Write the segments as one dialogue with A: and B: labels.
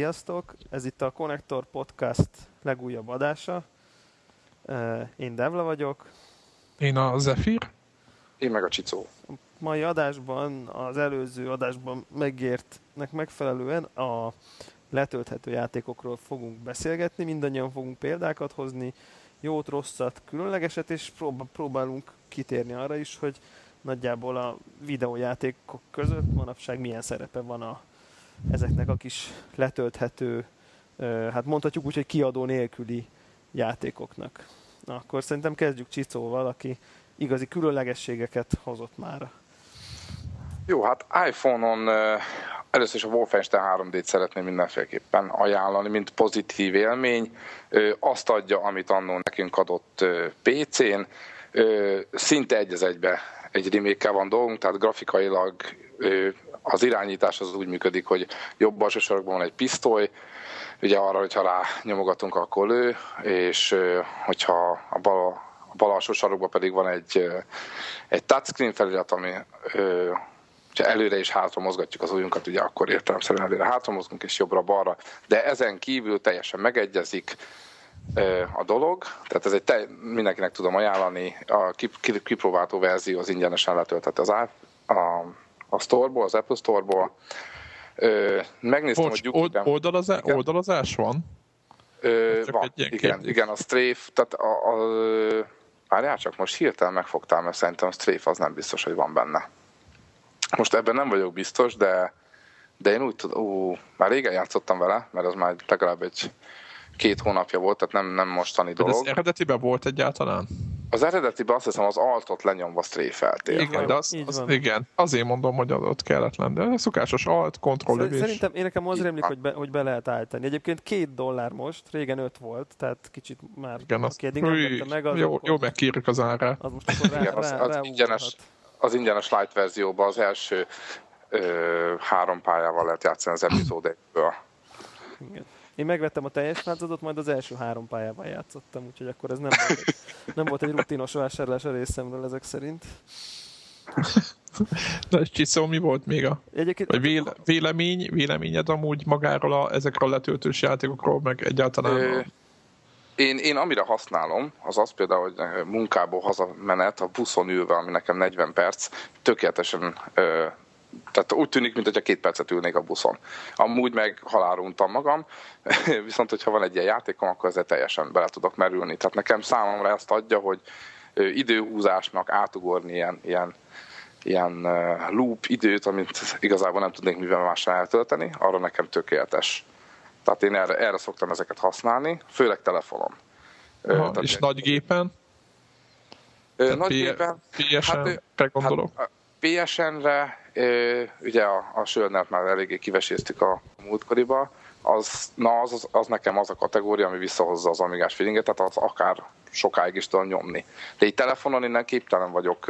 A: Sziasztok! Ez itt a Connector Podcast legújabb adása. Én Devla vagyok.
B: Én a Zephyr.
C: Én meg a Csicó.
A: A mai adásban, az előző adásban megértnek megfelelően a letölthető játékokról fogunk beszélgetni, mindannyian fogunk példákat hozni, jót, rosszat, különlegeset, és próbálunk kitérni arra is, hogy nagyjából a videójátékok között manapság milyen szerepe van a, ezeknek a kis letölthető, hát mondhatjuk úgy, hogy kiadó nélküli játékoknak. Na, akkor szerintem kezdjük Csicóval, aki igazi különlegességeket hozott már.
C: Jó, hát iPhone-on először is a Wolfenstein 3D-t szeretném mindenféleképpen ajánlani, mint pozitív élmény. Azt adja, amit annó nekünk adott PC-n. Szinte egy az egybe egy remake van dolgunk, tehát grafikailag az irányítás az úgy működik, hogy jobb alsó sarokban van egy pisztoly, ugye arra, hogyha rá nyomogatunk, akkor lő, és hogyha a bal, a bal alsó sarokban pedig van egy, egy touchscreen felirat, ami ha előre és hátra mozgatjuk az ujjunkat, ugye akkor értelemszerűen előre hátra mozgunk, és jobbra-balra, de ezen kívül teljesen megegyezik a dolog, tehát ez egy te, mindenkinek tudom ajánlani, a kipróbáltó verzió az ingyenesen letölthető az a, a store-ból, az Apple Store-ból.
B: megnéztem, Bocs, hogy old, oldalazá, oldalazás van?
C: Ö, van, igen, igen, a strafe, tehát a, a, várjál csak, most hirtelen megfogtál, mert szerintem a strafe az nem biztos, hogy van benne. Most ebben nem vagyok biztos, de, de én úgy tudom, ó, már régen játszottam vele, mert az már legalább egy két hónapja volt, tehát nem, nem mostani dolog. De
B: ez eredetiben volt egyáltalán?
C: Az eredetiben azt hiszem az altot lenyomva stréfeltél.
B: Igen, de az, az, igen, azért mondom, hogy ott kellett lenni. De a szokásos alt, kontroll
A: Szer- Szerintem én nekem az rémlik, hogy be, hogy be lehet állítani. Egyébként két dollár most, régen öt volt, tehát kicsit már
B: igen, az, eddig nem meg, az jó, jó megkírjuk az árát.
A: Az most akkor rá, igen, az,
C: rá, az, rá ingyenes, az ingyenes light verzióban az első ö, három pályával lehet játszani az epizódekből.
A: Igen. Én megvettem a teljes változatot, majd az első három pályában játszottam, úgyhogy akkor ez nem volt nem volt egy rutinos vásárlás a részemről ezek szerint.
B: De Csiszó, mi volt még a... Egyébként, vagy véle, vélemény, véleményed amúgy magáról a, ezekről a letöltős játékokról, meg egyáltalán... Ö,
C: én, én amire használom, az az például, hogy munkából hazamenet a buszon ülve, ami nekem 40 perc, tökéletesen ö, tehát úgy tűnik, mintha két percet ülnék a buszon. Amúgy meg haláluntam magam, viszont hogyha van egy ilyen játékom, akkor ezzel teljesen bele tudok merülni. Tehát nekem számomra ezt adja, hogy időhúzásnak átugorni ilyen, ilyen, ilyen loop időt, amit igazából nem tudnék mivel mással eltölteni, arra nekem tökéletes. Tehát én erre, erre szoktam ezeket használni, főleg telefonon.
B: Aha, és nagy gépen?
C: Nagy gépen?
B: PSN, hát, gondolok. Hát,
C: PSN-re ugye a, a Sölnert már eléggé kiveséztük a múltkoriba, az, na az, az, nekem az a kategória, ami visszahozza az amigás feelinget, tehát az akár sokáig is tudom nyomni. De így telefonon innen képtelen vagyok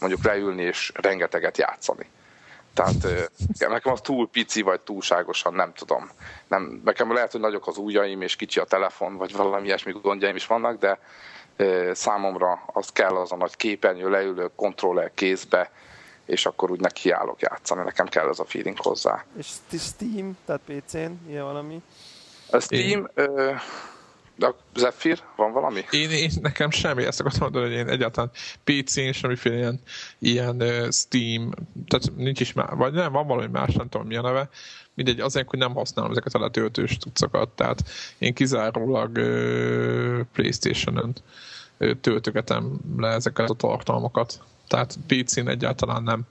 C: mondjuk leülni és rengeteget játszani. Tehát nekem az túl pici, vagy túlságosan, nem tudom. Nem, nekem lehet, hogy nagyok az ujjaim, és kicsi a telefon, vagy valami ilyesmi gondjaim is vannak, de számomra az kell az a nagy képernyő, leülő kontroller kézbe, és akkor úgy nekiállok játszani, nekem kell ez a feeling hozzá.
A: És Steam, tehát PC-n, ilyen valami?
C: A Steam, ö, de a Zephyr, van valami?
B: Én, én nekem semmi, ezt akartam mondani, hogy én egyáltalán PC-n semmiféle ilyen, ilyen uh, Steam, tehát nincs is már, vagy nem, van valami más, nem tudom mi a neve, mindegy, azért, hogy nem használom ezeket a letöltős tudszokat, tehát én kizárólag uh, Playstation-on töltögetem le ezeket a tartalmakat tehát PC-n egyáltalán nem,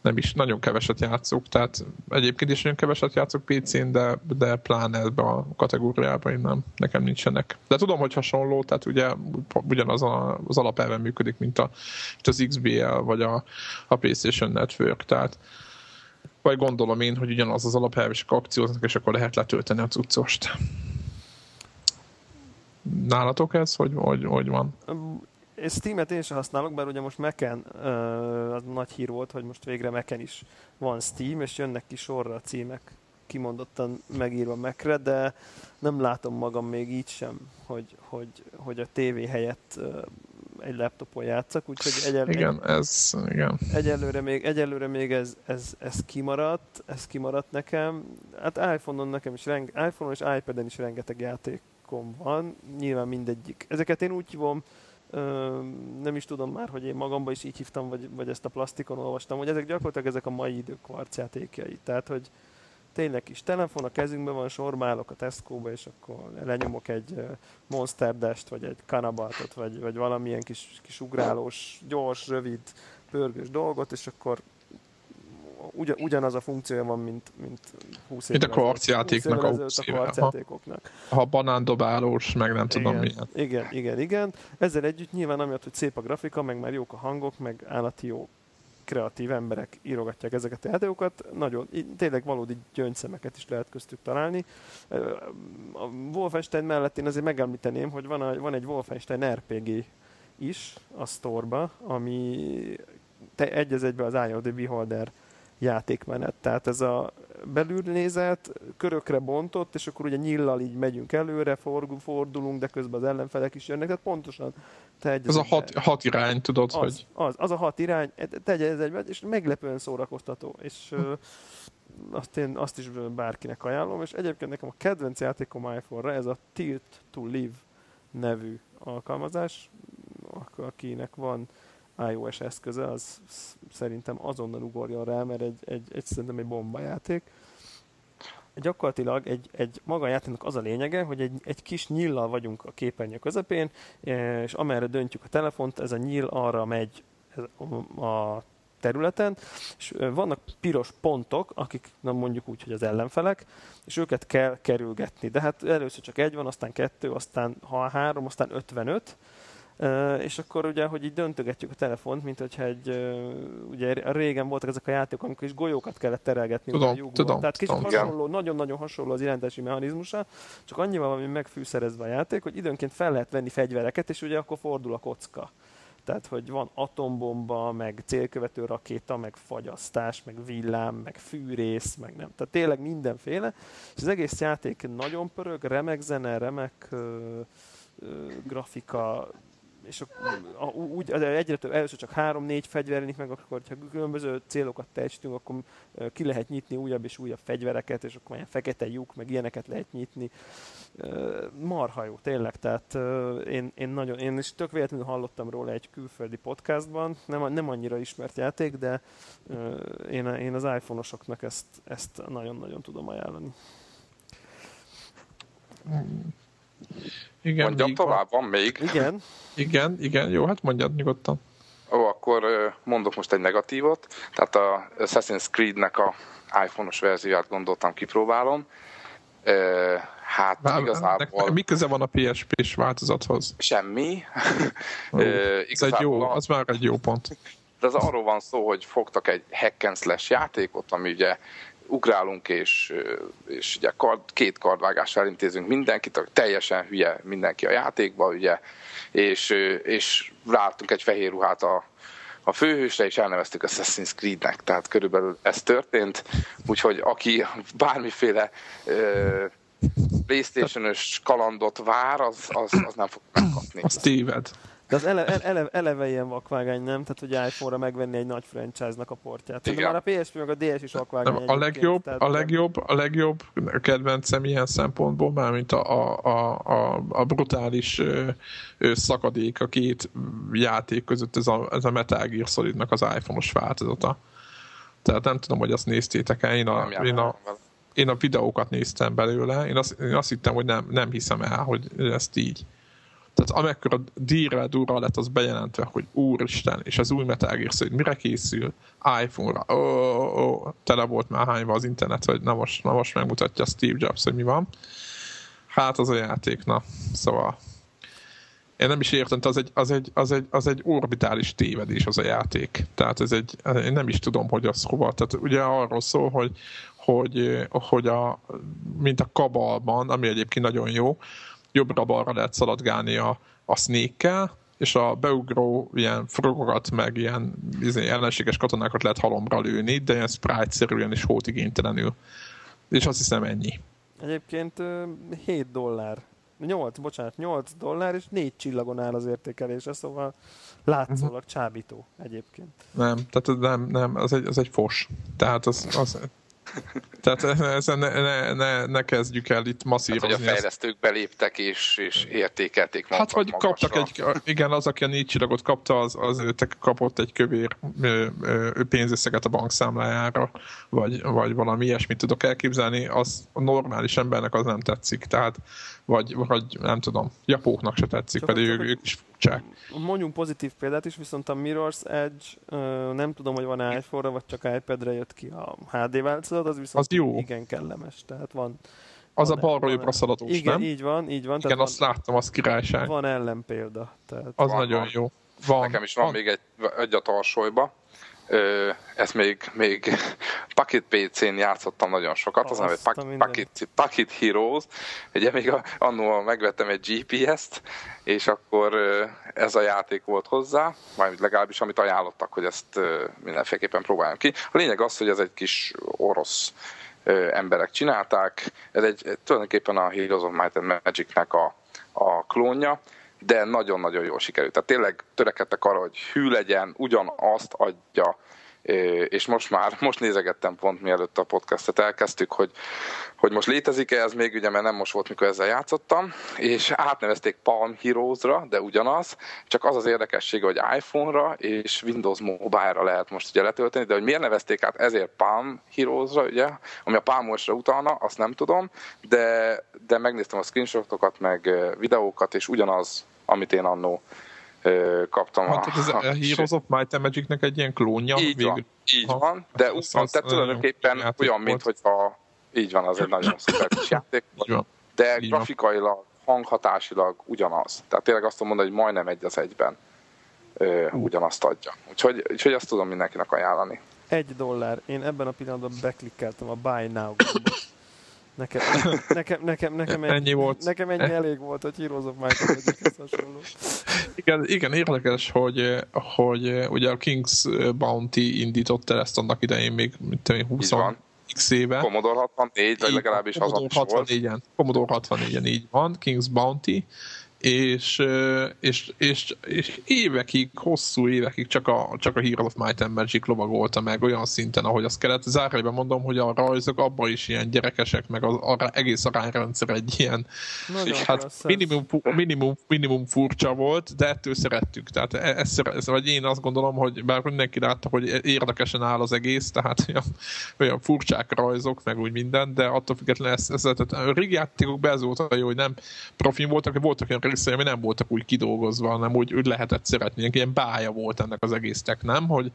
B: nem is, nagyon keveset játszok, tehát egyébként is nagyon keveset játszok PC-n, de, de pláne ebbe a kategóriában én nem, nekem nincsenek. De tudom, hogy hasonló, tehát ugye ugyanaz a, az alapelven működik, mint a, az XBL, vagy a, a PlayStation Network, tehát vagy gondolom én, hogy ugyanaz az alapelv, és akcióznak, és akkor lehet letölteni a cuccost. Nálatok ez, hogy, hogy, hogy van?
A: És Steam-et én sem használok, bár ugye most Mac-en uh, az nagy hír volt, hogy most végre Mac-en is van Steam, és jönnek ki sorra a címek kimondottan megírva Mac-re, de nem látom magam még így sem, hogy, hogy, hogy a tévé helyett egy laptopon játszak, úgyhogy egyel,
B: igen, egy, ez, igen.
A: Egyelőre még, egyelőre még ez, ez, ez kimaradt, ez kimaradt nekem. Hát iPhone-on nekem is, renge, iPhone-on és iPad-en is rengeteg játékom van, nyilván mindegyik. Ezeket én úgy hívom, nem is tudom már, hogy én magamban is így hívtam, vagy, vagy ezt a plastikon olvastam, hogy ezek gyakorlatilag ezek a mai idők kvarcjátékjai. Tehát, hogy tényleg kis telefon a kezünkben van, sormálok a Tesco-ba, és akkor lenyomok egy Monster Dash-t, vagy egy Kanabaltot, vagy, vagy valamilyen kis, kis ugrálós, gyors, rövid, pörgős dolgot, és akkor ugyan, ugyanaz a funkciója van, mint, mint 20
B: Mint a kvarcjátéknak
A: a, a kvarcjátékoknak.
B: Ha banándobálós, meg nem tudom
A: igen,
B: milyen.
A: Igen, igen, igen. Ezzel együtt nyilván amiatt, hogy szép a grafika, meg már jók a hangok, meg állati jó kreatív emberek írogatják ezeket a játékokat, nagyon, tényleg valódi gyöngyszemeket is lehet köztük találni. A Wolfenstein mellett én azért megemlíteném, hogy van, a, van egy Wolfenstein RPG is a store ami te egy az egybe az Eye of the Beholder játékmenet. Tehát ez a belülnézet, körökre bontott, és akkor ugye nyillal így megyünk előre, fordulunk, de közben az ellenfelek is jönnek, tehát pontosan
B: te egy az a hat, hat irány, tudod,
A: az,
B: hogy...
A: Az, az a hat irány, tegye ez egyben, és meglepően szórakoztató, és hm. azt én azt is bárkinek ajánlom, és egyébként nekem a kedvenc játékom iPhone-ra ez a Tilt to Live nevű alkalmazás, akinek van iOS eszköze, az szerintem azonnal ugorjon rá, mert egy, egy, egy szerintem egy bomba játék. Gyakorlatilag egy, egy maga játéknak az a lényege, hogy egy, egy kis nyillal vagyunk a képernyő közepén, és amerre döntjük a telefont, ez a nyíl arra megy a területen, és vannak piros pontok, akik nem mondjuk úgy, hogy az ellenfelek, és őket kell kerülgetni. De hát először csak egy van, aztán kettő, aztán ha három, aztán 55, Uh, és akkor ugye, hogy így döntögetjük a telefont, mint hogyha egy, uh, ugye régen voltak ezek a játékok, amikor is golyókat kellett terelgetni
B: tudom, a. Tudom,
A: Tehát kicsit hasonló, nagyon-nagyon hasonló az irányítási mechanizmusa, csak annyival van megfűszerezve a játék, hogy időnként fel lehet venni fegyvereket, és ugye akkor fordul a kocka. Tehát, hogy van atombomba, meg célkövető rakéta, meg fagyasztás, meg villám, meg fűrész, meg nem. Tehát tényleg mindenféle. És az egész játék nagyon pörög, remek zene, remek uh, grafika, és a, úgy egyre több, először csak három-négy fegyver meg, akkor ha különböző célokat teljesítünk, akkor ki lehet nyitni újabb és újabb fegyvereket, és akkor olyan fekete lyuk, meg ilyeneket lehet nyitni. Marha jó, tényleg, tehát én, én nagyon, én is tök véletlenül hallottam róla egy külföldi podcastban, nem, nem annyira ismert játék, de én, én az iPhone-osoknak ezt, ezt nagyon-nagyon tudom ajánlani.
C: Igen, Mondjam tovább, van még.
A: Igen.
B: Igen, igen, jó, hát mondjad nyugodtan.
C: Ó, akkor mondok most egy negatívot. Tehát a Assassin's Creed-nek a iPhone-os verzióját gondoltam, kipróbálom. Hát Bár, igazából...
B: Mi köze van a PSP-s változathoz?
C: Semmi.
B: Ó, ez egy jó, az már egy jó pont.
C: De az arról van szó, hogy fogtak egy hack and slash játékot, ami ugye ugrálunk, és, és ugye kard, két kardvágással intézünk mindenkit, teljesen hülye mindenki a játékba, ugye, és, és ráadtunk egy fehér ruhát a, a főhősre, és elneveztük Assassin's Creed-nek, tehát körülbelül ez történt, úgyhogy aki bármiféle ö, Playstation-ös kalandot vár, az, az, az nem fog megkapni.
B: Az téved.
A: De az eleve, eleve, eleve ilyen vakvágány, nem? Tehát, hogy iPhone-ra megvenni egy nagy franchise-nak a portját. Igen. Már a PSP meg a DS is vakvágány.
B: a legjobb, tehát, a legjobb, a legjobb kedvencem ilyen szempontból, mármint a, a, a, a, a brutális ö, ö, szakadék a két játék között, ez a, ez a Metal Gear Solid-nak az iPhone-os változata. Tehát nem tudom, hogy azt néztétek el. Én a, én a, én a videókat néztem belőle, én azt, én azt hittem, hogy nem, nem hiszem el, hogy ezt így tehát amekkora dírrel durra lett az bejelentve, hogy úristen, és az új Metal Gear hogy mire készül? iPhone-ra. Ó, oh, oh, tele volt már hányva az internet, hogy na most, na most megmutatja Steve Jobs, hogy mi van. Hát az a játék, na. Szóval én nem is értem, az egy, az, egy, az, egy, az egy orbitális tévedés az a játék. Tehát ez egy, én nem is tudom, hogy az hova. Tehát ugye arról szól, hogy, hogy, hogy a, mint a kabalban, ami egyébként nagyon jó, jobbra-balra lehet szaladgálni a, a snake és a beugró ilyen frogokat, meg ilyen izé, ellenséges katonákat lehet halomra lőni, de ilyen sprite-szerűen és hótigénytelenül. És azt hiszem ennyi.
A: Egyébként 7 dollár 8, bocsánat, 8 dollár, és 4 csillagon áll az értékelése, szóval látszólag uh-huh. csábító egyébként.
B: Nem, tehát nem, nem, az egy, az egy fos. Tehát az, az tehát ezen ne, ne, ne, ne kezdjük el itt masszírozni. Hát,
C: hogy a fejlesztők beléptek és, és értékelték
B: Hát, vagy magasra. kaptak egy, igen, az, aki a négy csillagot kapta, az, az kapott egy kövér pénzösszeget a bankszámlájára, vagy, vagy valami ilyesmit tudok elképzelni, az a normális embernek az nem tetszik. Tehát vagy, vagy nem tudom, japóknak se tetszik, csak pedig ők, ők is furcsák.
A: Mondjunk pozitív példát is, viszont a Mirror's Edge, nem tudom, hogy van iPhone-ra, vagy csak iPad-re jött ki a HD változat, az viszont
B: az jó.
A: igen kellemes, tehát van
B: az van, a balra jobbra szaladós,
A: igen,
B: nem?
A: így van, így van.
B: Igen, azt van, láttam, az királyság.
A: Van ellenpélda. Tehát
B: az van, nagyon van. jó. Van.
C: Nekem is van, van. még egy, egy a tarsolyba, ezt még, még Pocket PC-n játszottam nagyon sokat, az neve Pocket, Pocket, Heroes. Ugye még annól megvettem egy GPS-t, és akkor ez a játék volt hozzá, majd legalábbis amit ajánlottak, hogy ezt mindenféleképpen próbáljam ki. A lényeg az, hogy ez egy kis orosz emberek csinálták, ez egy tulajdonképpen a Heroes of Might and Magic-nek a, a klónja, de nagyon-nagyon jól sikerült. Tehát tényleg törekedtek arra, hogy hű legyen, ugyanazt adja, és most már, most nézegettem pont mielőtt a podcastet elkezdtük, hogy, hogy most létezik-e ez még, ugye, mert nem most volt, mikor ezzel játszottam, és átnevezték Palm Heroes-ra, de ugyanaz, csak az az érdekessége, hogy iPhone-ra és Windows Mobile-ra lehet most ugye letölteni, de hogy miért nevezték át ezért Palm Heroes-ra, ugye, ami a Palm OS-ra utalna, azt nem tudom, de, de megnéztem a screenshotokat, meg videókat, és ugyanaz, amit én annó kaptam.
B: Hát, a, ez a, a Heroes of Might and Magic-nek egy ilyen klónja?
C: Így végül. van, így ha, van, de úgy van, tehát tulajdonképpen olyan, mint hogyha így van, az egy nagyon szuper kis játék, de így grafikailag, hanghatásilag ugyanaz. Tehát tényleg azt tudom mondani, hogy majdnem egy az egyben ö, ugyanazt adja. Úgyhogy, úgyhogy azt tudom mindenkinek ajánlani.
A: Egy dollár. Én ebben a pillanatban beklikkeltem a Buy Now gombot. Nekem, nekem, nekem, nekem, ennyi,
B: ennyi volt.
A: nekem ennyi elég volt, hogy Heroes of Might hasonló.
B: Igen, igen, érdekes, hogy, hogy ugye a King's Bounty indította ezt annak idején még, mint 20 x éve.
C: Commodore 64, vagy legalábbis az
B: Commodore 64-en, Commodore 64-en így van, King's Bounty, és, és, és, és évekig, hosszú évekig csak a, csak a Hero of Might and Magic lovagolta meg olyan szinten, ahogy azt kellett. Zárójában mondom, hogy a rajzok abban is ilyen gyerekesek, meg az, az egész arányrendszer egy ilyen
A: és
B: hát minimum, minimum, minimum furcsa volt, de ettől szerettük. Tehát e, ezt, ez, vagy én azt gondolom, hogy bár mindenki látta, hogy érdekesen áll az egész, tehát olyan, olyan furcsák rajzok, meg úgy minden, de attól függetlenül ez, ez tehát a régi játékokban ez volt jó, hogy nem profin voltak, voltak olyan részei, ami nem voltak úgy kidolgozva, hanem úgy, úgy lehetett szeretni. Ilyen bája volt ennek az egésznek, nem? Hogy,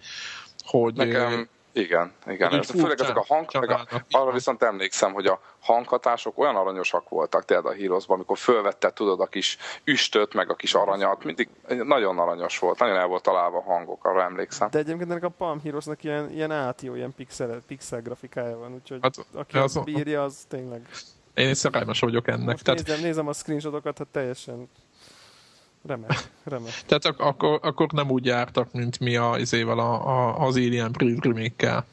B: hogy
C: Nekem, igen, igen. Ez, főleg ezek a hang, meg a, arra viszont emlékszem, hogy a hanghatások olyan aranyosak voltak tényleg a híroszban, amikor fölvetted, tudod, a kis üstöt, meg a kis aranyat, mindig nagyon aranyos volt, nagyon el volt találva a hangok, arra emlékszem.
A: De egyébként ennek a Palm Heroesnek ilyen, ilyen átjó, ilyen pixel, pixel grafikája van, úgyhogy hát, aki az, bírja, az tényleg
B: én is szerelmes vagyok ennek. Most
A: Tehát... Nézem, nézem a screenshotokat, hát teljesen remek, remek.
B: Tehát ak- akkor, akkor nem úgy jártak, mint mi a, izével a, a, az Alien remake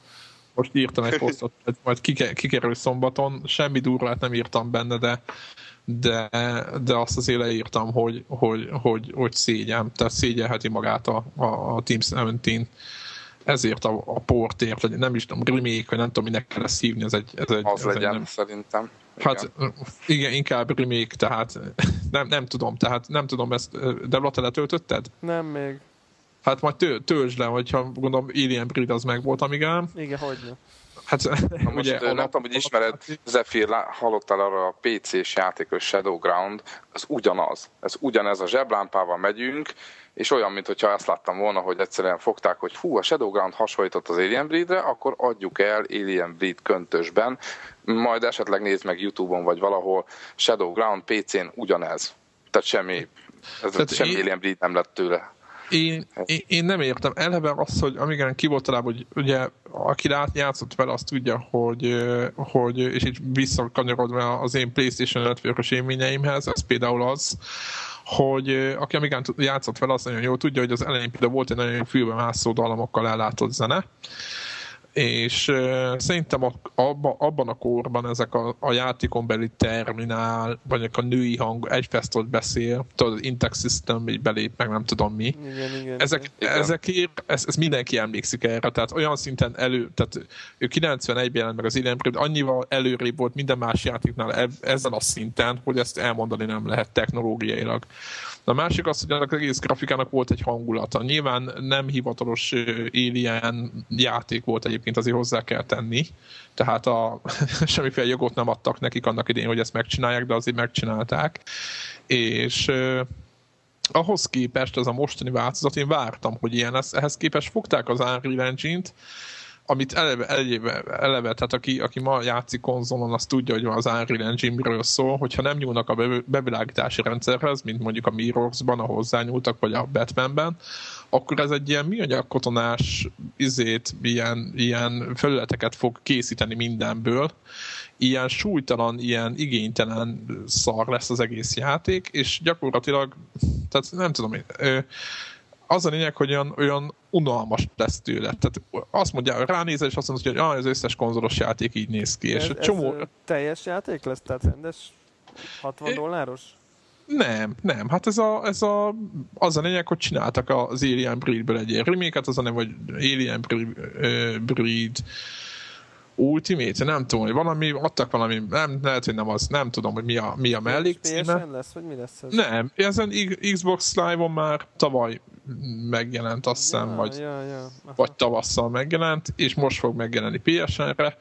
B: Most írtam egy posztot, majd kikerül szombaton, semmi durvát nem írtam benne, de de, de azt az éle írtam, hogy, hogy, hogy, hogy szégyen, tehát szégyelheti magát a, a, a Team 17 ezért a, a portért, vagy nem is tudom, remake, vagy nem tudom, minek kell ezt hívni, ez egy... Ez egy
C: az
B: ez
C: legyen, egy, nem, szerintem.
B: Hát igen. igen, inkább remake, tehát nem, nem tudom, tehát nem tudom ezt, de te letöltötted?
A: Nem még.
B: Hát majd tő, töltsd le, hogyha gondolom Alien Breed az meg volt, amígám.
A: Igen, hogy
C: Hát, Na most ugye, nem tudom, hogy ismered, Zephyr, hallottál arra a PC-s játékos Shadowground, az ugyanaz. Ez ugyanez a zseblámpával megyünk, és olyan, mintha azt láttam volna, hogy egyszerűen fogták, hogy hú, a Shadowground hasonlított az Alien Breed-re, akkor adjuk el Alien Breed köntösben, majd esetleg nézd meg Youtube-on vagy valahol, Shadowground PC-n ugyanez. Tehát semmi, ez Tehát semmi én... Alien Breed nem lett tőle.
B: Én, én, én, nem értem. Eleve az, hogy amigen ki volt talán, hogy ugye aki játszott vele, azt tudja, hogy, hogy és így visszakanyarodva az én PlayStation Network-os élményeimhez, ez például az, hogy aki amígán játszott vele, azt nagyon jól tudja, hogy az elején például volt egy nagyon fülbe mászó dalamokkal ellátott zene, és uh, szerintem a, abba, abban a korban ezek a, a játékon belüli terminál, vagy a női hang egy fesztot beszél, tudod, az Intex System így belép, meg nem tudom mi.
A: Igen, igen,
B: Ezek,
A: igen.
B: ezekért, ez, ez, mindenki emlékszik erre, tehát olyan szinten elő, tehát ő 91-ben jelent meg az Alien Bride, annyival előrébb volt minden más játéknál eb, ezen a szinten, hogy ezt elmondani nem lehet technológiailag. A másik az, hogy ennek az egész grafikának volt egy hangulata. Nyilván nem hivatalos Alien játék volt egyébként, azért hozzá kell tenni. Tehát a, semmiféle jogot nem adtak nekik annak idén, hogy ezt megcsinálják, de azért megcsinálták. És ahhoz képest ez a mostani változat, én vártam, hogy ilyen lesz. Ehhez képest fogták az Unreal Engine-t, amit eleve, eleve, eleve tehát aki, aki ma játszik konzolon, az tudja, hogy az Unreal Engine-ről szól, hogyha nem nyúlnak a bevilágítási rendszerhez, mint mondjuk a Mirrors-ban, ahol hozzányúltak, vagy a Batman-ben, akkor ez egy ilyen műanyag kotonás izét, ilyen, ilyen felületeket fog készíteni mindenből, ilyen súlytalan, ilyen igénytelen szar lesz az egész játék, és gyakorlatilag, tehát nem tudom, az a lényeg, hogy olyan, olyan unalmas lesz tőle. Tehát azt mondja, ránézel, és azt mondja, hogy ah, az összes konzolos játék így néz ki.
A: Ez,
B: és csomó...
A: ez teljes játék lesz? Tehát rendes 60 dolláros?
B: Nem, nem. Hát ez a, ez a, az a lényeg, hogy csináltak az Alien Breed-ből egy ilyen remake az a nem, hogy Alien Breed Ultimate, nem tudom, hogy valami, adtak valami, nem, lehet, hogy nem az, nem tudom, hogy mi a, mi a mellék
A: címe. lesz, vagy mi lesz ez?
B: Nem, ezen Xbox Live-on már tavaly megjelent, azt hiszem,
A: ja,
B: vagy,
A: ja, ja.
B: vagy tavasszal megjelent, és most fog megjelenni PSN-re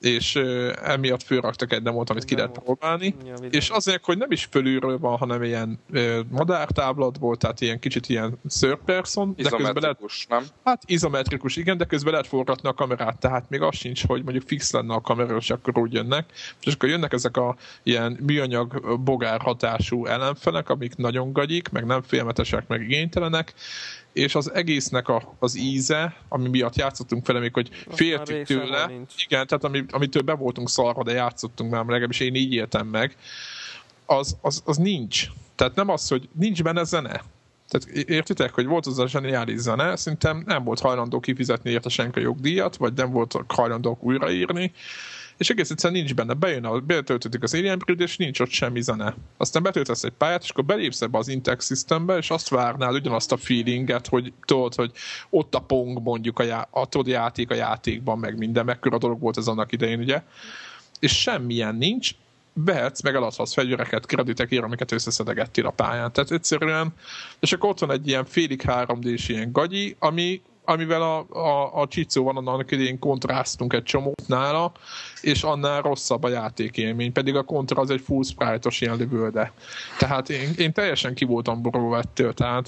B: és emiatt fölraktak egy demót, amit ki lehet próbálni, ja, és azért, hogy nem is fölülről van, hanem ilyen uh, madártáblatból, tehát ilyen kicsit ilyen third person,
C: de közben lehet, nem?
B: Hát izometrikus, igen, de közben lehet forgatni a kamerát, tehát még az sincs, hogy mondjuk fix lenne a kamera, és akkor úgy jönnek, és akkor jönnek ezek a ilyen műanyag bogár hatású ellenfelek, amik nagyon gagyik, meg nem félmetesek, meg igénytelenek, és az egésznek a, az íze, ami miatt játszottunk vele még, hogy féltük tőle, igen, tehát ami, amitől be voltunk szarva, de játszottunk már, legalábbis én így éltem meg, az, az, az nincs. Tehát nem az, hogy nincs benne zene. Tehát értitek, hogy volt az a zseniális zene, szerintem nem volt hajlandó kifizetni érte senki a jogdíjat, vagy nem volt hajlandók újraírni, és egész egyszerűen nincs benne. Bejön, a, betöltődik az Alien Breed, és nincs ott semmi zene. Aztán betöltesz egy pályát, és akkor belépsz ebbe az Intex Systembe, és azt várnál ugyanazt a feelinget, hogy tudod, hogy ott a pong mondjuk a, já- a tudod, játék a játékban, meg minden, mekkora dolog volt ez annak idején, ugye. És semmilyen nincs, behetsz, meg eladhatsz fegyvereket kreditekért, amiket összeszedegettél a pályán. Tehát egyszerűen, és akkor ott van egy ilyen félig 3D-s ilyen gagyi, ami amivel a, a, a Csicó van annak idén kontrasztunk egy csomót nála, és annál rosszabb a játékélmény, pedig a kontra az egy full sprite-os ilyen lövölde. Tehát én, én teljesen ki voltam borulva tehát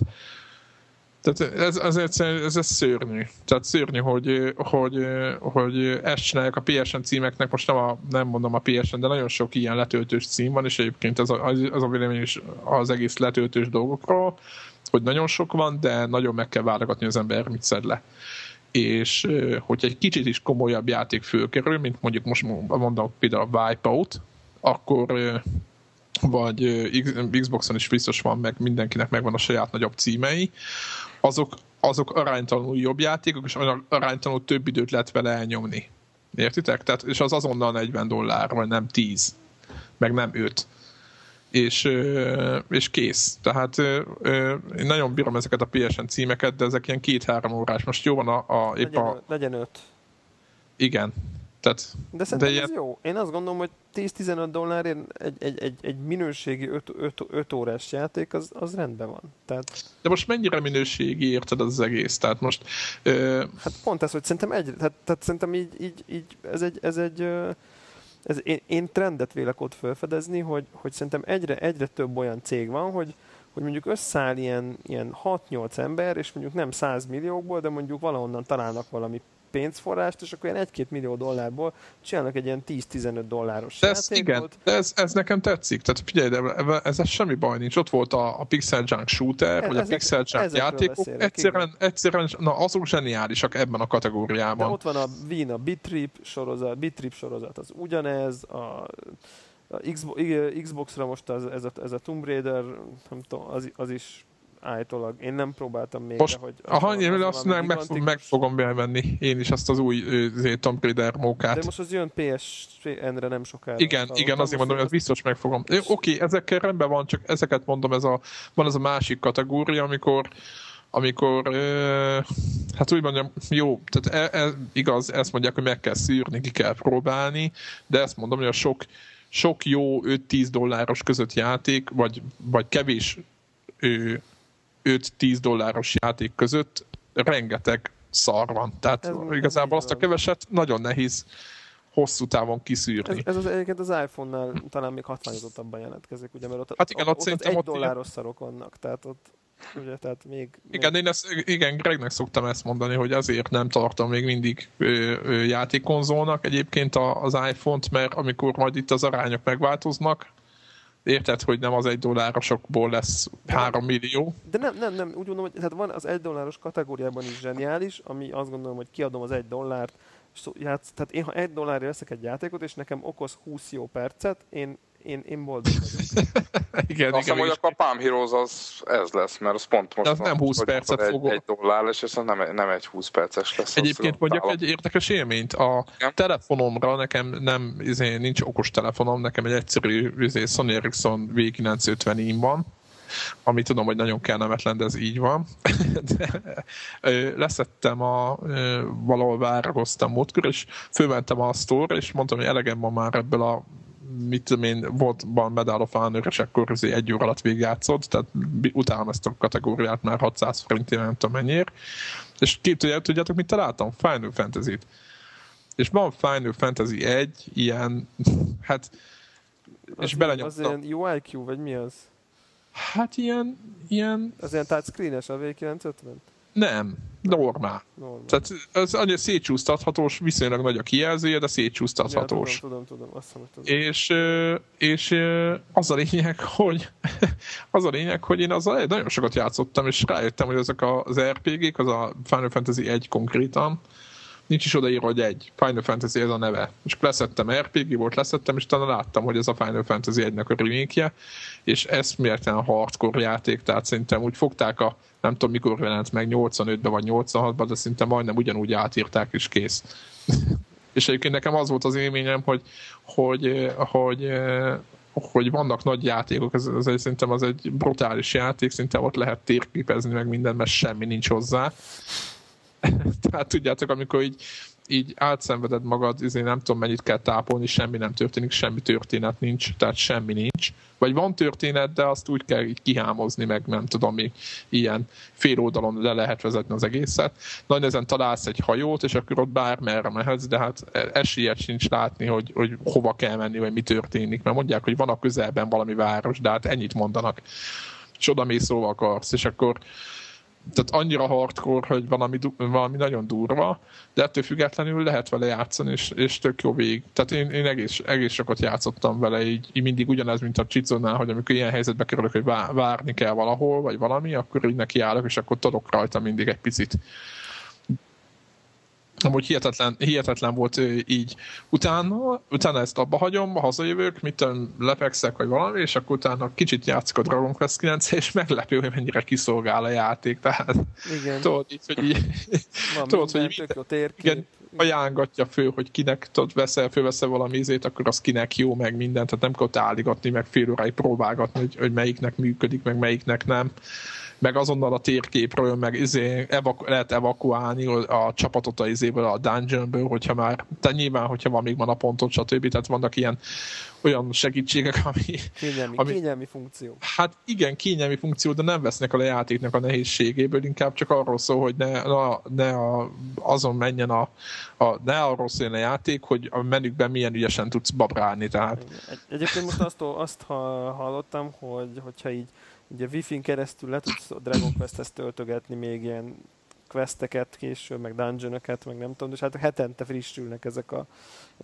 B: tehát ez, ez, ez, ez, ez szörnyű. Tehát szörnyű, hogy, hogy, hogy ezt csinálják a PSN címeknek, most nem, a, nem mondom a PSN, de nagyon sok ilyen letöltős cím van, és egyébként ez a, az a vélemény is az egész letöltős dolgokról, hogy nagyon sok van, de nagyon meg kell válogatni az ember, mit szed le. És hogyha egy kicsit is komolyabb játék fölkerül, mint mondjuk most mondom például a Wipeout, akkor vagy Xboxon is biztos van, meg mindenkinek megvan a saját nagyobb címei, azok, azok aránytalanul jobb játékok, és aránytalanul több időt lehet vele elnyomni. Értitek? Tehát, és az azonnal 40 dollár, vagy nem 10, meg nem 5 és, és kész. Tehát én nagyon bírom ezeket a PSN címeket, de ezek ilyen két-három órás. Most jó van a, a
A: épp legyen, a... Legyen öt.
B: Igen. Tehát,
A: de szerintem de ilyen... ez jó. Én azt gondolom, hogy 10-15 dollárért egy, egy, egy, egy minőségi 5, 5, 5 órás játék, az, az rendben van. Tehát...
B: De most mennyire minőségi érted az egész? Tehát most... Ö...
A: Hát pont ez, hogy szerintem egy, tehát, tehát szerintem így, így, így ez egy, ez egy ez, én, én trendet vélek ott felfedezni, hogy, hogy szerintem egyre, egyre több olyan cég van, hogy, hogy mondjuk összeáll ilyen, ilyen 6-8 ember, és mondjuk nem 100 milliókból, de mondjuk valahonnan találnak valami pénzforrást, és akkor ilyen 1-2 millió dollárból csinálnak egy ilyen 10-15 dolláros
B: de ez, Igen, de ez, ez nekem tetszik. Tehát figyelj, de ez, ez semmi baj nincs. Ott volt a, a Pixel Junk Shooter, e, vagy a Pixel Junk játékok. Egyszerűen, egyszerűen, na azok zseniálisak ebben a kategóriában.
A: De ott van a Wien, a Bitrip sorozat, Bitrip sorozat az ugyanez, a a Xbox, Xbox-ra most az, ez, a, ez a Tomb Raider, nem tudom, az, az is állítólag. Én nem próbáltam még,
B: Most,
A: de hogy...
B: ha annyira azt meg, meg, meg, fogom bevenni én is azt az új Tomb Raider mókát.
A: De most az jön PSN-re nem sokára.
B: Igen, igen, azért mondom, hogy az biztos meg fogom. Oké, okay, ezekkel rendben van, csak ezeket mondom, ez a, van ez a másik kategória, amikor amikor, hát úgy mondjam, jó, tehát e, e, igaz, ezt mondják, hogy meg kell szűrni, ki kell próbálni, de ezt mondom, hogy a sok, sok jó 5-10 dolláros között játék, vagy, vagy kevés 5-10 dolláros játék között rengeteg szar van. Tehát ez igazából azt a keveset nagyon nehéz hosszú távon kiszűrni.
A: Ez, ez az, egyébként az iPhone-nál talán még hatványozottabban jelentkezik, ugye, mert ott,
B: hát igen, ott, ott,
A: ott, ott egy dolláros szarok vannak, tehát ott ugye, tehát még...
B: Igen, még... én ezt, igen, Gregnek szoktam ezt mondani, hogy azért nem tartom még mindig ö, ö, játékkonzolnak egyébként az iPhone-t, mert amikor majd itt az arányok megváltoznak, érted, hogy nem az egy dollárosokból lesz három millió.
A: De nem, nem, nem, úgy gondolom, hogy tehát van az egy dolláros kategóriában is zseniális, ami azt gondolom, hogy kiadom az egy dollárt, játsz, tehát én ha egy dollárra veszek egy játékot, és nekem okoz 20 jó percet, én én, én boldog vagyok.
C: igen, Azt igen, hogy akkor a Palm Heroes az ez lesz, mert az pont most
B: az nem 20 percet
C: fog. Egy, egy dollár lesz, és az nem, nem egy 20 perces lesz.
B: Egyébként mondjak egy érdekes élményt. A igen? telefonomra nekem nem, izé, nincs okos telefonom, nekem egy egyszerű izé, Sony Ericsson V950 van, ami tudom, hogy nagyon kellemetlen, de ez így van. de, ö, leszettem a, ö, valahol várakoztam múltkor, és fölmentem a store és mondtam, hogy elegem van már ebből a mit tudom én, volt van Medal of Honor, és akkor egy óra alatt végigjátszott, tehát utálom ezt a kategóriát már 600 forintért, nem tudom mennyire. És ki tudjátok, tudjátok, mit találtam? Final Fantasy-t. És van Final Fantasy 1, ilyen, hát,
A: az és belenyomtam. Az ilyen UIQ, vagy mi az?
B: Hát ilyen, ilyen...
A: Az ilyen touchscreen-es a V950?
B: Nem, normál. normál. Tehát az annyira szétcsúsztathatós, viszonylag nagy a kijelzője, de szétcsúsztathatós.
A: Ja, tudom, tudom, tudom. Azt hiszem,
B: tudom. És, és az a lényeg, hogy az a lényeg, hogy én azzal nagyon sokat játszottam, és rájöttem, hogy ezek az RPG-k, az a Final Fantasy 1 konkrétan, nincs is odaírva, hogy egy. Final Fantasy ez a neve. És leszettem RPG volt, leszettem, és utána láttam, hogy ez a Final Fantasy 1-nek a remake és ez a hardcore játék, tehát szerintem úgy fogták a nem tudom mikor jelent meg, 85-ben vagy 86-ban, de szinte majdnem ugyanúgy átírták, és kész. és egyébként nekem az volt az élményem, hogy, hogy, hogy, hogy vannak nagy játékok, ez, ez egy, szerintem az egy brutális játék, szinte ott lehet térképezni meg minden, mert semmi nincs hozzá. Tehát tudjátok, amikor így így átszenveded magad, izé nem tudom mennyit kell tápolni, semmi nem történik, semmi történet nincs, tehát semmi nincs. Vagy van történet, de azt úgy kell így kihámozni, meg nem tudom, még ilyen fél oldalon le lehet vezetni az egészet. Nagy ezen találsz egy hajót, és akkor ott bármerre mehetsz, de hát esélyed sincs látni, hogy, hogy hova kell menni, vagy mi történik, mert mondják, hogy van a közelben valami város, de hát ennyit mondanak. És oda mész, akarsz, és akkor tehát annyira hardcore, hogy valami, valami nagyon durva, de ettől függetlenül lehet vele játszani, és, és tök jó végig. Tehát én, én egész, egész sokat játszottam vele, így, így mindig ugyanez, mint a Csiconnál, hogy amikor ilyen helyzetbe kerülök, hogy várni kell valahol, vagy valami, akkor így nekiállok, és akkor tudok rajta mindig egy picit amúgy hihetetlen, hihetetlen volt így. Utána, utána ezt abba hagyom, hazajövök, mit tudom, lepegszek, vagy valami, és akkor utána kicsit játszik a Dragon Quest 9 és meglepő, hogy mennyire kiszolgál a játék. Tehát,
A: igen.
B: tudod, így, hogy így,
A: Van tudod, hogy minden. Igen,
B: ajángatja fő, hogy kinek tudod, veszel, fölveszel valami ízét, akkor az kinek jó, meg mindent, tehát nem kell álligatni, meg fél óráig próbálgatni, hogy, hogy melyiknek működik, meg melyiknek nem meg azonnal a térképről, meg izé evaku- lehet evakuálni a csapatot a izéből, a dungeonből, hogyha már, tehát nyilván, hogyha van még van a pontot, stb. Tehát vannak ilyen olyan segítségek, ami...
A: Kényelmi, ami, kényelmi funkció.
B: Hát igen, kényelmi funkció, de nem vesznek a játéknak a nehézségéből, inkább csak arról szól, hogy ne, na, ne a, azon menjen a, a, ne arról szóljon a játék, hogy a menükben milyen ügyesen tudsz babrálni. Tehát.
A: Egy, egyébként most azt, azt hallottam, hogy hogyha így ugye Wi-Fi-n keresztül le tudsz a Dragon Quest-hez töltögetni még ilyen questeket később, meg dungeonokat, meg nem tudom, és hát hetente frissülnek ezek a...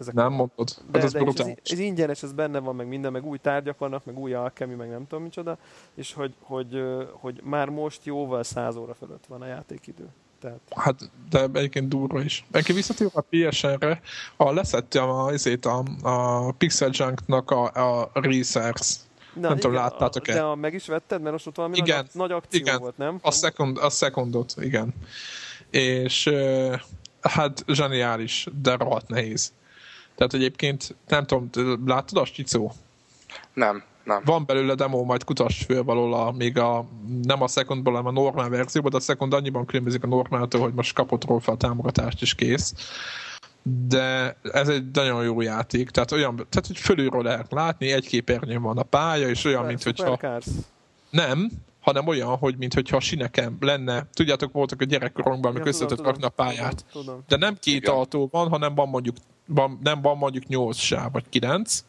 A: Ezek
B: nem a... mondod,
A: de, ez, de ez, ez, ingyenes, ez benne van, meg minden, meg új tárgyak vannak, meg új alkemi, meg nem tudom micsoda, és hogy, hogy, hogy már most jóval száz óra fölött van a játékidő. Tehát...
B: Hát, de egyébként durva is. Egyébként visszatérve a PSN-re, a leszettem a, a, a Pixel Junk-nak a, a Research Na, nem igen, tudom, láttátok-e?
A: De meg is vetted, mert most ott valami igen, nagy, nagy akció
B: igen,
A: volt, nem?
B: A, szekund, a szekundot, igen. És hát zseniális, de rohadt nehéz. Tehát egyébként, nem tudom, láttad azt, Csicó?
C: Nem, nem.
B: Van belőle demo, majd kutass föl valóla, még a, nem a secondból, hanem a normál verzióban, de a second annyiban különbözik a normáltól, hogy most kapott róla fel a támogatást is kész. De ez egy nagyon jó játék, tehát olyan, tehát hogy fölülről lehet látni, egy képernyőn van a pálya, és olyan, mint hogyha... Nem, hanem olyan, hogy mintha sineken lenne. Tudjátok, voltak a gyerekkorunkban, amikor ja, összetett rakni a pályát. Tudom, tudom. De nem két Igen. autó van, hanem van mondjuk, van, nem van mondjuk nyolc sáv, vagy kilenc,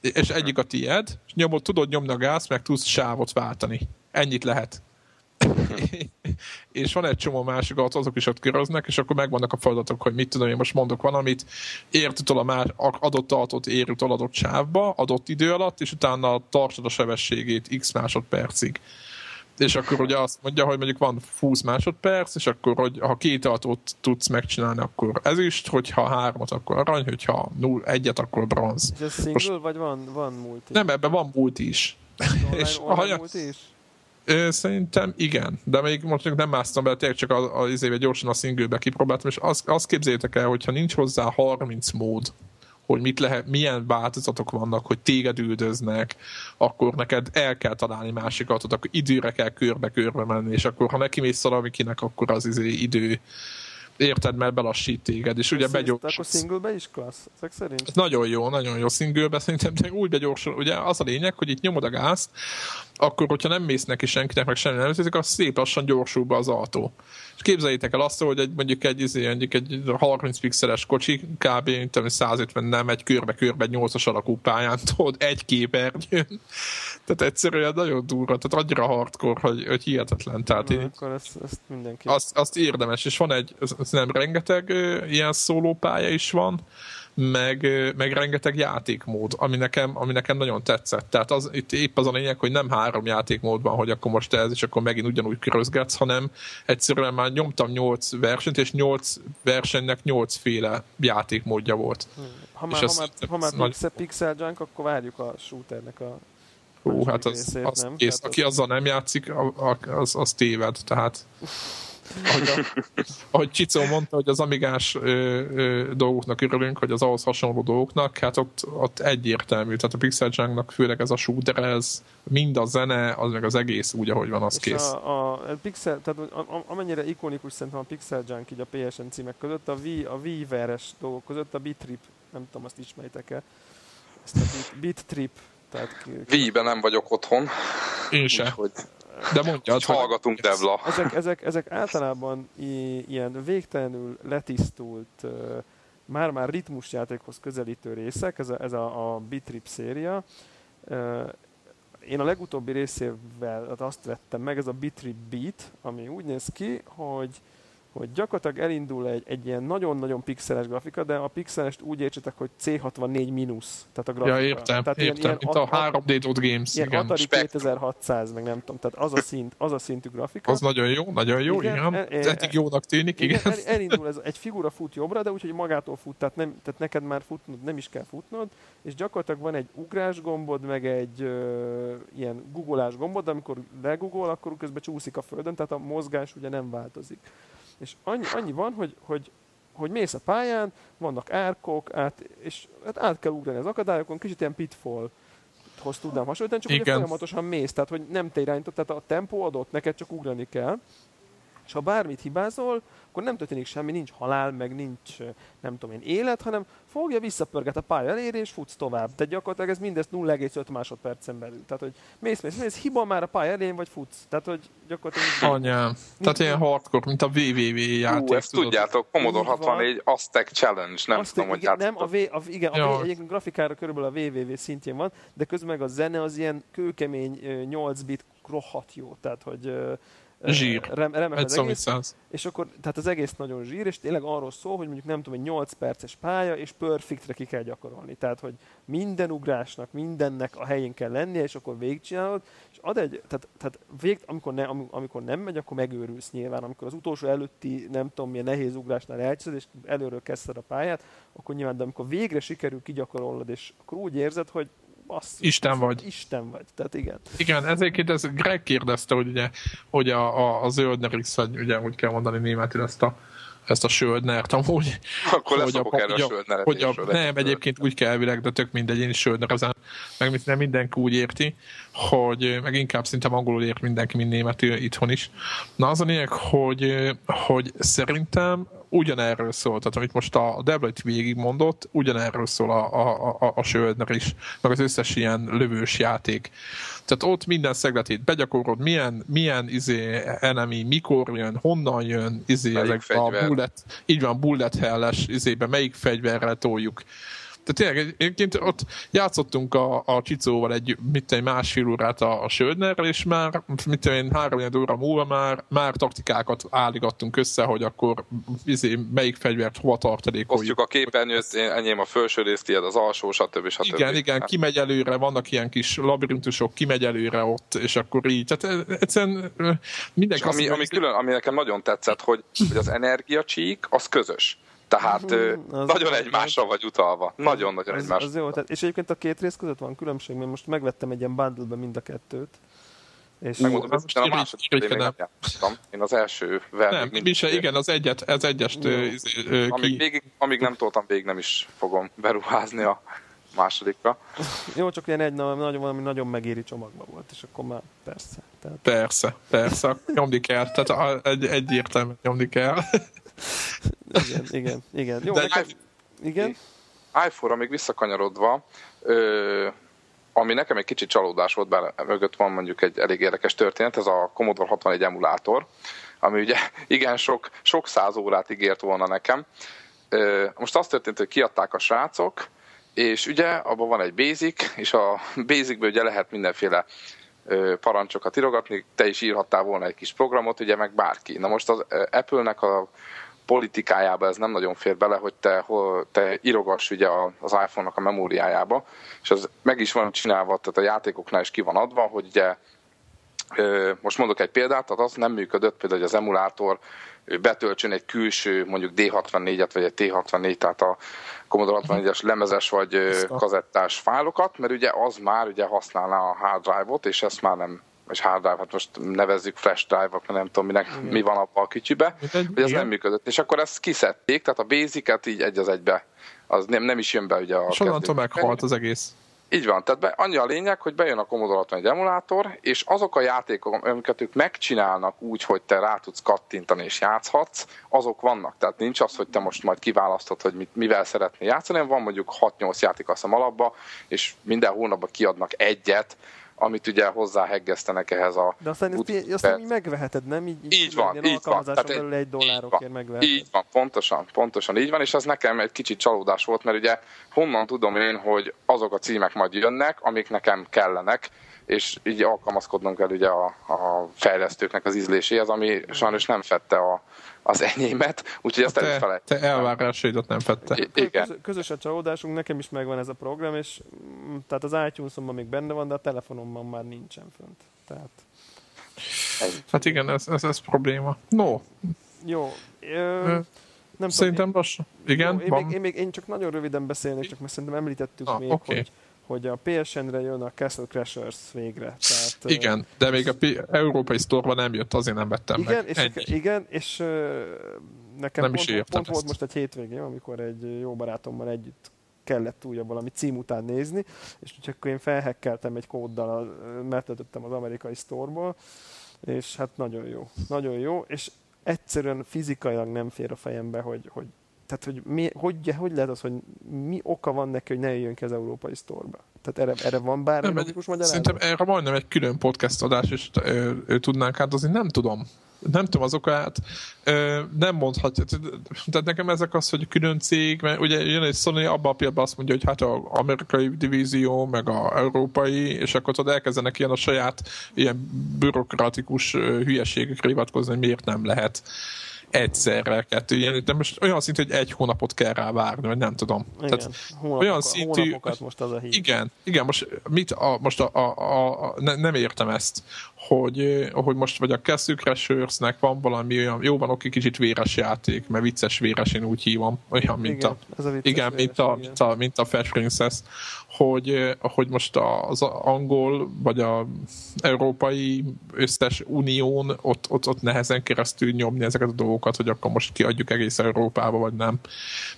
B: és egyik a tied, és nyomod, tudod nyomni a gáz, meg tudsz sávot váltani. Ennyit lehet. és van egy csomó másik azok is ott köröznek, és akkor megvannak a feladatok, hogy mit tudom, én most mondok valamit, értutol a már adott autót értutol adott sávba, adott idő alatt, és utána tartod a sebességét x másodpercig és akkor ugye azt mondja, hogy mondjuk van 20 másodperc, és akkor, hogy ha két autót tudsz megcsinálni, akkor ezüst, hogyha hármat, akkor arany, hogyha null, egyet, akkor bronz.
A: És ez single, Most, vagy van, van multi?
B: Nem, ebben van multi is.
A: Online, és online multi is?
B: Szerintem igen, de még most nem másztam bele, tényleg csak az, az éve gyorsan a singlebe kipróbáltam, és azt, azt képzeljétek el, hogyha nincs hozzá 30 mód, hogy mit lehet, milyen változatok vannak, hogy téged üldöznek, akkor neked el kell találni másikat, akkor időre kell körbe-körbe menni, és akkor ha neki mész valamikinek, akkor az izé idő érted, mert belassít téged, és ugye begyors...
A: Akkor singlebe is klassz, ezek szerint? Ez
B: nagyon jó, nagyon jó singlebe, szerintem úgy begyorsul, ugye az a lényeg, hogy itt nyomod a gázt, akkor, hogyha nem mész neki senkinek, meg semmi nem az akkor szép lassan gyorsul be az autó. És képzeljétek el azt, hogy egy, mondjuk egy, izé, mondjuk egy 30 pixeles kocsi, kb. 150 nem, egy körbe-körbe egy 8-as alakú pályán, tudod, egy képernyőn. Tehát egyszerűen nagyon durva, tehát annyira hardcore, hogy, hogy hihetetlen. Tehát
A: Na, én, akkor ezt, ezt mindenki.
B: Azt, azt érdemes, és van egy, nem rengeteg ilyen szólópálya is van, meg, meg rengeteg játékmód, ami nekem, ami nekem nagyon tetszett. Tehát az, itt épp az a lényeg, hogy nem három játékmód van, hogy akkor most ez, és akkor megint ugyanúgy körözgetsz, hanem egyszerűen már nyomtam nyolc versenyt, és nyolc versenynek nyolcféle játékmódja volt.
A: Ha már, ha már, ha már nagy... pixel, pixel junk, akkor várjuk a shooternek a
B: Hú, hát az, részét, az nem? kész. Tehát Aki az... azzal nem játszik, az, az téved. Tehát ahogy, a, ahogy Csicó mondta, hogy az amigás ö, ö, dolgoknak örülünk, hogy az ahhoz hasonló dolgoknak, hát ott, ott egyértelmű. Tehát a Pixel Junk-nak főleg ez a shooter, ez mind a zene, az meg az egész úgy, ahogy van, az És kész.
A: A, a, a Pixel, tehát amennyire ikonikus szerintem a Pixel Junk így a PSN címek között, a, v, a VVR-es dolgok között a Bitrip, nem tudom, azt ismeritek-e, ezt a Bit, Bit Trip tehát
C: Wii-ben nem vagyok otthon.
B: Én sem. Úgyhogy de mondja,
C: hallgatunk, Devla.
A: Ezek, ezek, ezek általában ilyen végtelenül letisztult, már-már ritmusjátékhoz közelítő részek, ez a, ez a, a Bitrip széria. Én a legutóbbi részével hát azt vettem meg, ez a Bitrip Beat, ami úgy néz ki, hogy hogy gyakorlatilag elindul egy, egy ilyen nagyon-nagyon pixeles grafika, de a pixelest úgy értsetek, hogy C64 mínusz, tehát a grafika.
B: Ja, értem, tehát értem, ilyen, mint a 3D Dot Games.
A: Ilyen igen. Atari 2600, meg nem tudom, tehát az a, szint, az a szintű grafika.
B: Az nagyon jó, nagyon jó, igen. igen. El, el, eddig jónak tűnik, igen. igen.
A: El, elindul ez, egy figura fut jobbra, de úgyhogy magától fut, tehát, nem, tehát neked már futnod, nem is kell futnod, és gyakorlatilag van egy ugrás gombod, meg egy ö, ilyen googolás gombod, amikor legugol, akkor közben csúszik a földön, tehát a mozgás ugye nem változik. És annyi, annyi van, hogy, hogy, hogy mész a pályán, vannak árkok, át, és hát át kell ugrani az akadályokon, kicsit ilyen pitfall hoz tudnám hasonlítani, csak hogy folyamatosan mész, tehát hogy nem te irányítod, tehát a tempó adott, neked csak ugrani kell. És ha bármit hibázol, akkor nem történik semmi, nincs halál, meg nincs, nem tudom én, élet, hanem fogja, visszapörget a pálya elérés, és futsz tovább. Tehát gyakorlatilag ez mindezt 0,5 másodpercen belül. Tehát, hogy mész, mész, mész, hiba már a pálya elején, vagy futsz. Tehát, hogy gyakorlatilag...
B: Anyám. Tehát ilyen hardcore, mint a WWW játék.
C: Hú, ezt tudod? tudjátok, Commodore 64 Aztec Challenge, nem
A: Aztec,
C: tudom, hogy
A: igen, nem, a v, a, igen, a v, egyébként grafikára körülbelül a WWW szintjén van, de közben meg a zene az ilyen kőkemény 8 bit rohadt jó. Tehát, hogy
B: Zsír.
A: Rem, remek az egész, és akkor, tehát az egész nagyon zsír, és tényleg arról szól, hogy mondjuk nem tudom, egy 8 perces pálya, és perfektre ki kell gyakorolni. Tehát, hogy minden ugrásnak, mindennek a helyén kell lennie, és akkor végigcsinálod, és ad egy, tehát, tehát vég, amikor, ne, amikor nem megy, akkor megőrülsz nyilván. Amikor az utolsó előtti, nem tudom, milyen nehéz ugrásnál elcseszed, és előről kezdted a pályát, akkor nyilván, de amikor végre sikerül kigyakorolod, és akkor úgy érzed, hogy basszus.
B: Isten vagy.
A: Isten vagy, tehát igen.
B: Igen, ezért ez Greg kérdezte, hogy ugye, hogy a, a, a Zöldnerix, vagy ugye, úgy kell mondani németül ezt a ezt a Söldnert amúgy.
C: Akkor hogy a, erre a, a
B: hogy a, Nem, egyébként úgy kell elvileg, de tök mindegy, én is Söldnerezem, meg nem mindenki úgy érti, hogy meg inkább szinte angolul ért mindenki, mint németül itthon is. Na az a lényeg, hogy, hogy szerintem ugyanerről szól, tehát amit most a Debla itt végig mondott, ugyanerről szól a, a, a, a Söldner is, meg az összes ilyen lövős játék. Tehát ott minden szegletét begyakorod, milyen, milyen izé, enemi, mikor jön, honnan jön, izé, ezek a bullet, így van, bullet hell-es izébe, melyik fegyverrel toljuk tehát tényleg egyébként ott játszottunk a, a Csicóval egy, mit egy másfél órát a, a Söldnerrel, és már, mit tudom én, három óra múlva már, már taktikákat álligattunk össze, hogy akkor izé, melyik fegyvert hova tartalékoljuk.
C: Osztjuk a képernyőt, én, enyém a felső rész, tiéd az alsó, stb. stb.
B: Igen, igen, kimegy előre, vannak ilyen kis labirintusok, kimegy előre ott, és akkor így. Tehát egyszerűen mindenki...
C: Ami, ami, külön, ami nekem nagyon tetszett, hogy, hogy az energiacsík, az közös. Tehát az nagyon egymásra vagy utalva. Nagyon-nagyon egymásra.
A: Az jó, tehát, és egyébként a két rész között van különbség, mert most megvettem egy ilyen bundle mind a kettőt.
C: És Megmondom, hogy a második még nem játszottam. Én az első
B: Nem, mi se, igen, az egyet, az egyest ö,
C: ö, amíg, végig, amíg nem toltam végig, nem is fogom beruházni a másodikra.
A: Jó, csak ilyen egy nagyon, valami nagyon megéri csomagba volt, és akkor már persze.
B: Tehát... Persze, persze, nyomni kell, tehát egy, egyértelműen nyomni kell
A: igen, igen, igen. Jó, De nekem... igen?
C: iPhone-ra még visszakanyarodva, ö, ami nekem egy kicsit csalódás volt, bár mögött van mondjuk egy elég érdekes történet, ez a Commodore 61 emulátor, ami ugye igen sok, sok száz órát ígért volna nekem. Ö, most azt történt, hogy kiadták a srácok, és ugye abban van egy basic, és a basicből ugye lehet mindenféle parancsokat írogatni, te is írhattál volna egy kis programot, ugye meg bárki. Na most az Apple-nek a politikájába ez nem nagyon fér bele, hogy te, te írogass ugye az iPhone-nak a memóriájába, és az meg is van csinálva, tehát a játékoknál is ki van adva, hogy ugye most mondok egy példát, tehát az nem működött például, hogy az emulátor betöltsön egy külső, mondjuk D64-et, vagy egy T64, tehát a Commodore 64-es lemezes vagy kazettás fájlokat, mert ugye az már ugye használná a hard drive-ot, és ezt már nem vagy hard drive, hát most nevezzük flash drive-ok, nem tudom minek, igen. mi van abban a kicsibe, hogy ez nem működött. És akkor ezt kiszedték, tehát a basic-et így egy az egybe, az nem, nem is jön be ugye a
B: És onnantól meghalt az egész.
C: Így van, tehát be, annyi a lényeg, hogy bejön a Commodore 61 emulátor, és azok a játékok, amiket ők megcsinálnak úgy, hogy te rá tudsz kattintani és játszhatsz, azok vannak. Tehát nincs az, hogy te most majd kiválasztod, hogy mit, mivel szeretnél játszani, van mondjuk 6-8 játék azt alapba, és minden hónapban kiadnak egyet, amit ugye hozzáheggesztenek ehhez a...
A: De aztán ezt, azt így megveheted, nem? Így,
C: így van, így van.
A: Tehát belül egy dollárokért megveheted.
C: Így van, pontosan, pontosan így van, és az nekem egy kicsit csalódás volt, mert ugye honnan tudom én, hogy azok a címek majd jönnek, amik nekem kellenek, és így alkalmazkodnom kell ugye a, a fejlesztőknek az ízléséhez, ami sajnos nem fette a, az enyémet, úgyhogy azt el is
B: felejtettem. Te elvárásaidat nem fette.
A: I- igen. Közös a csalódásunk, nekem is megvan ez a program, és mm, tehát az iTunes-omban még benne van, de a telefonomban már nincsen fönt. Tehát...
B: Hát igen, ez, ez, ez probléma. No.
A: Jó. Ö,
B: nem Szerintem lassan. Igen,
A: jó, én, van. Még, én, még, én csak nagyon röviden beszélnék, csak mert szerintem említettük ah, még, okay. hogy hogy a PSN-re jön a Castle Crashers végre. Tehát,
B: igen, de még a P- Európai store nem jött, azért nem vettem
A: igen,
B: meg.
A: És Ennyi. igen, és nekem nem pont, is pont volt most egy hétvégén, amikor egy jó barátommal együtt kellett újabb valami cím után nézni, és akkor én felhekkeltem egy kóddal, mert az amerikai sztorból, és hát nagyon jó. Nagyon jó, és egyszerűen fizikailag nem fér a fejembe, hogy, hogy tehát, hogy, mi, hogy, hogy lehet az, hogy mi oka van neki, hogy ne jöjjön ki az európai sztorba? Tehát erre, erre van bármi logikus magyarázat?
B: Szerintem erre majdnem egy külön podcast adás, és ö, ö, tudnánk átazni, nem tudom. Nem tudom az okát, ö, nem mondhatja. Tehát nekem ezek az, hogy külön cég, mert ugye jön egy Sony, abban a pillanatban azt mondja, hogy hát az amerikai divízió, meg a európai, és akkor tudod elkezdenek ilyen a saját ilyen bürokratikus hülyeségekre hivatkozni, hogy miért nem lehet egyszerre kettő ilyen, de most olyan szintű, hogy egy hónapot kell rá várni, vagy nem tudom.
A: Igen, Tehát hónapok, olyan szintű, most az a hír.
B: Igen, igen, most mit a, most a, a, a, a, ne, nem értem ezt, hogy, hogy most vagy a Castle Crashers-nek van valami olyan, jó van, oké, kicsit véres játék, mert vicces véres, én úgy hívom, olyan, mint
A: Igen,
B: a,
A: a vicces
B: igen,
A: véres,
B: mint a,
A: igen.
B: mint a, mint a Fresh Princess, hogy, hogy most az angol, vagy a Európai Összes Unión ott, ott, ott nehezen keresztül nyomni ezeket a dolgokat, hogy akkor most kiadjuk egész Európába, vagy nem.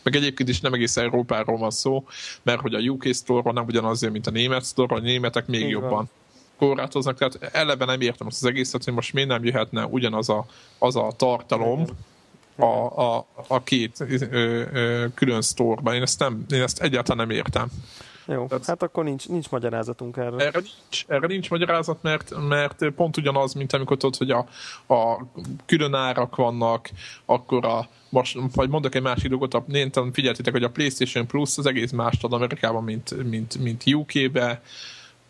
B: Meg egyébként is nem egész Európáról van szó, mert hogy a UK store nem ugyanazért, mint a német store, a németek még
A: Így van.
B: Korlátoznak, tehát eleve nem értem azt az egészet, hogy most miért nem jöhetne ugyanaz a, az a tartalom a, a, a két ö, ö, külön sztorban. Én ezt, nem, én ezt egyáltalán nem értem.
A: Jó,
B: Tehát-
A: hát akkor nincs, nincs magyarázatunk erre.
B: Erre nincs, erre nincs magyarázat, mert, mert pont ugyanaz, mint amikor tudod, hogy a, a külön árak vannak, akkor a most, vagy mondok egy másik dolgot, a, én figyeltétek, hogy a PlayStation Plus az egész más ad Amerikában, mint, mint, mint UK-be,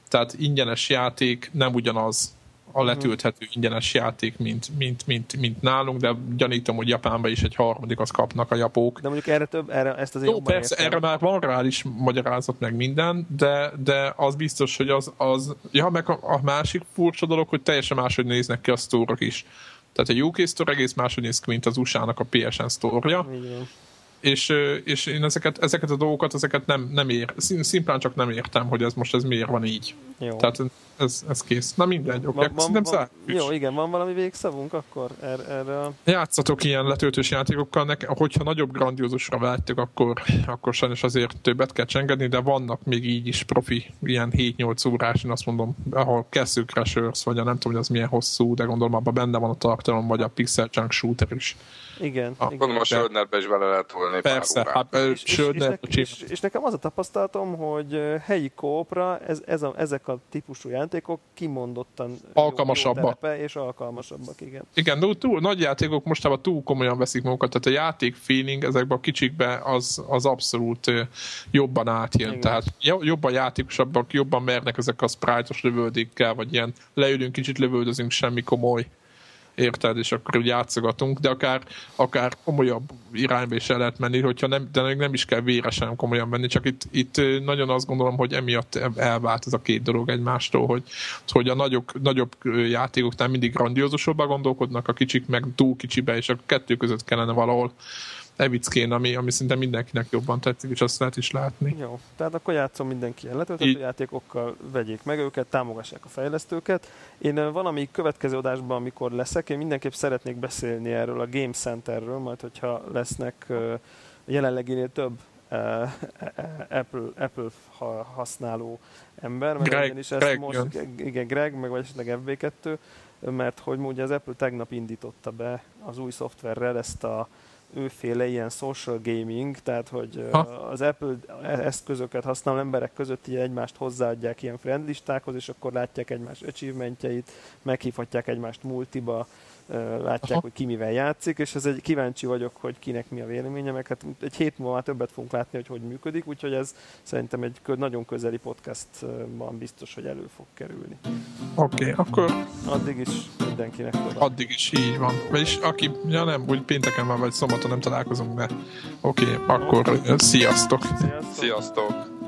B: tehát ingyenes játék nem ugyanaz a letölthető ingyenes játék, mint, mint, mint, mint nálunk, de gyanítom, hogy Japánban is egy harmadik azt kapnak a japók.
A: De mondjuk erre több, erre ezt azért
B: Jó, persze,
A: értem.
B: erre már van is magyarázat, meg minden, de, de az biztos, hogy az, az ja, meg a, a másik furcsa dolog, hogy teljesen máshogy néznek ki a sztórok is. Tehát a UK Store egész máshogy néz ki, mint az USA-nak a PSN sztorja,
A: Így van.
B: És, és én ezeket, ezeket a dolgokat, ezeket nem, nem ér, szim- szimplán csak nem értem, hogy ez most ez miért van így.
A: Jó.
B: Tehát ez, ez kész. Na mindegy, oké, okay. szerintem
A: jó, igen, van valami végszavunk akkor erre, erre a...
B: Játszatok ilyen letöltős játékokkal, nek, hogyha nagyobb grandiózusra vágytok, akkor, akkor sajnos azért többet kell csengedni, de vannak még így is profi, ilyen 7-8 órás, én azt mondom, ahol Castle Crashers, vagy a nem tudom, hogy az milyen hosszú, de gondolom abban benne van a tartalom, vagy a Pixel Junk Shooter is.
A: Igen, igen.
C: Gondolom a Söldnerbe is bele lehet tolni
B: Persze,
C: pár
B: hát
A: és, és, és, nek, és, és nekem az a tapasztalatom, hogy helyi kópra ez, ez a, ezek a típusú játékok kimondottan jó-
B: Alkalmasabbak.
A: jó terepe és alkalmasabbak, igen.
B: Igen, de túl, nagy játékok mostában túl komolyan veszik magukat, tehát a játék feeling ezekben a kicsikben az, az abszolút jobban átjön.
A: Igen.
B: Tehát jo- jobban játékosabbak, jobban mernek ezek a sprite-os lövöldékkel, vagy ilyen leülünk, kicsit lövöldözünk, semmi komoly érted, és akkor úgy játszogatunk, de akár, akár komolyabb irányba is el lehet menni, hogyha nem, de nem is kell véresen komolyan menni, csak itt, itt nagyon azt gondolom, hogy emiatt elvált ez a két dolog egymástól, hogy, hogy a nagyok, nagyobb játékoknál mindig grandiózusabban gondolkodnak, a kicsik meg túl kicsibe, és a kettő között kellene valahol evickén, ami, ami szinte mindenkinek jobban tetszik, és azt lehet is látni.
A: Jó, tehát akkor játszom mindenki ilyen letölthető
B: Így.
A: játékokkal, vegyék meg őket, támogassák a fejlesztőket. Én valami következő adásban, amikor leszek, én mindenképp szeretnék beszélni erről a Game Centerről, majd hogyha lesznek jelenleginél több ö, Apple, Apple ha- használó ember, mert
B: Greg-
A: ugyanis ezt
B: Greg
A: most,
B: jön.
A: igen, Greg, meg vagy esetleg FB2, mert hogy ugye az Apple tegnap indította be az új szoftverrel ezt a őféle ilyen social gaming, tehát hogy
B: Ha.
A: az Apple eszközöket használó emberek között így egymást hozzáadják ilyen friend listákhoz, és akkor látják egymás achievementjeit, meghívhatják egymást multiba, látják,
B: Aha.
A: hogy ki mivel játszik, és ez egy kíváncsi vagyok, hogy kinek mi a véleménye, meg hát egy hét múlva már többet fogunk látni, hogy hogy működik, úgyhogy ez szerintem egy nagyon közeli podcastban biztos, hogy elő fog kerülni.
B: Oké, okay, akkor
A: Addig is mindenkinek tudom.
B: addig is így van. Vagyis aki, ja nem, úgy pénteken már vagy szombaton nem találkozunk, de oké, okay, akkor ö, sziasztok!
A: Sziasztok!
C: Sziasztok!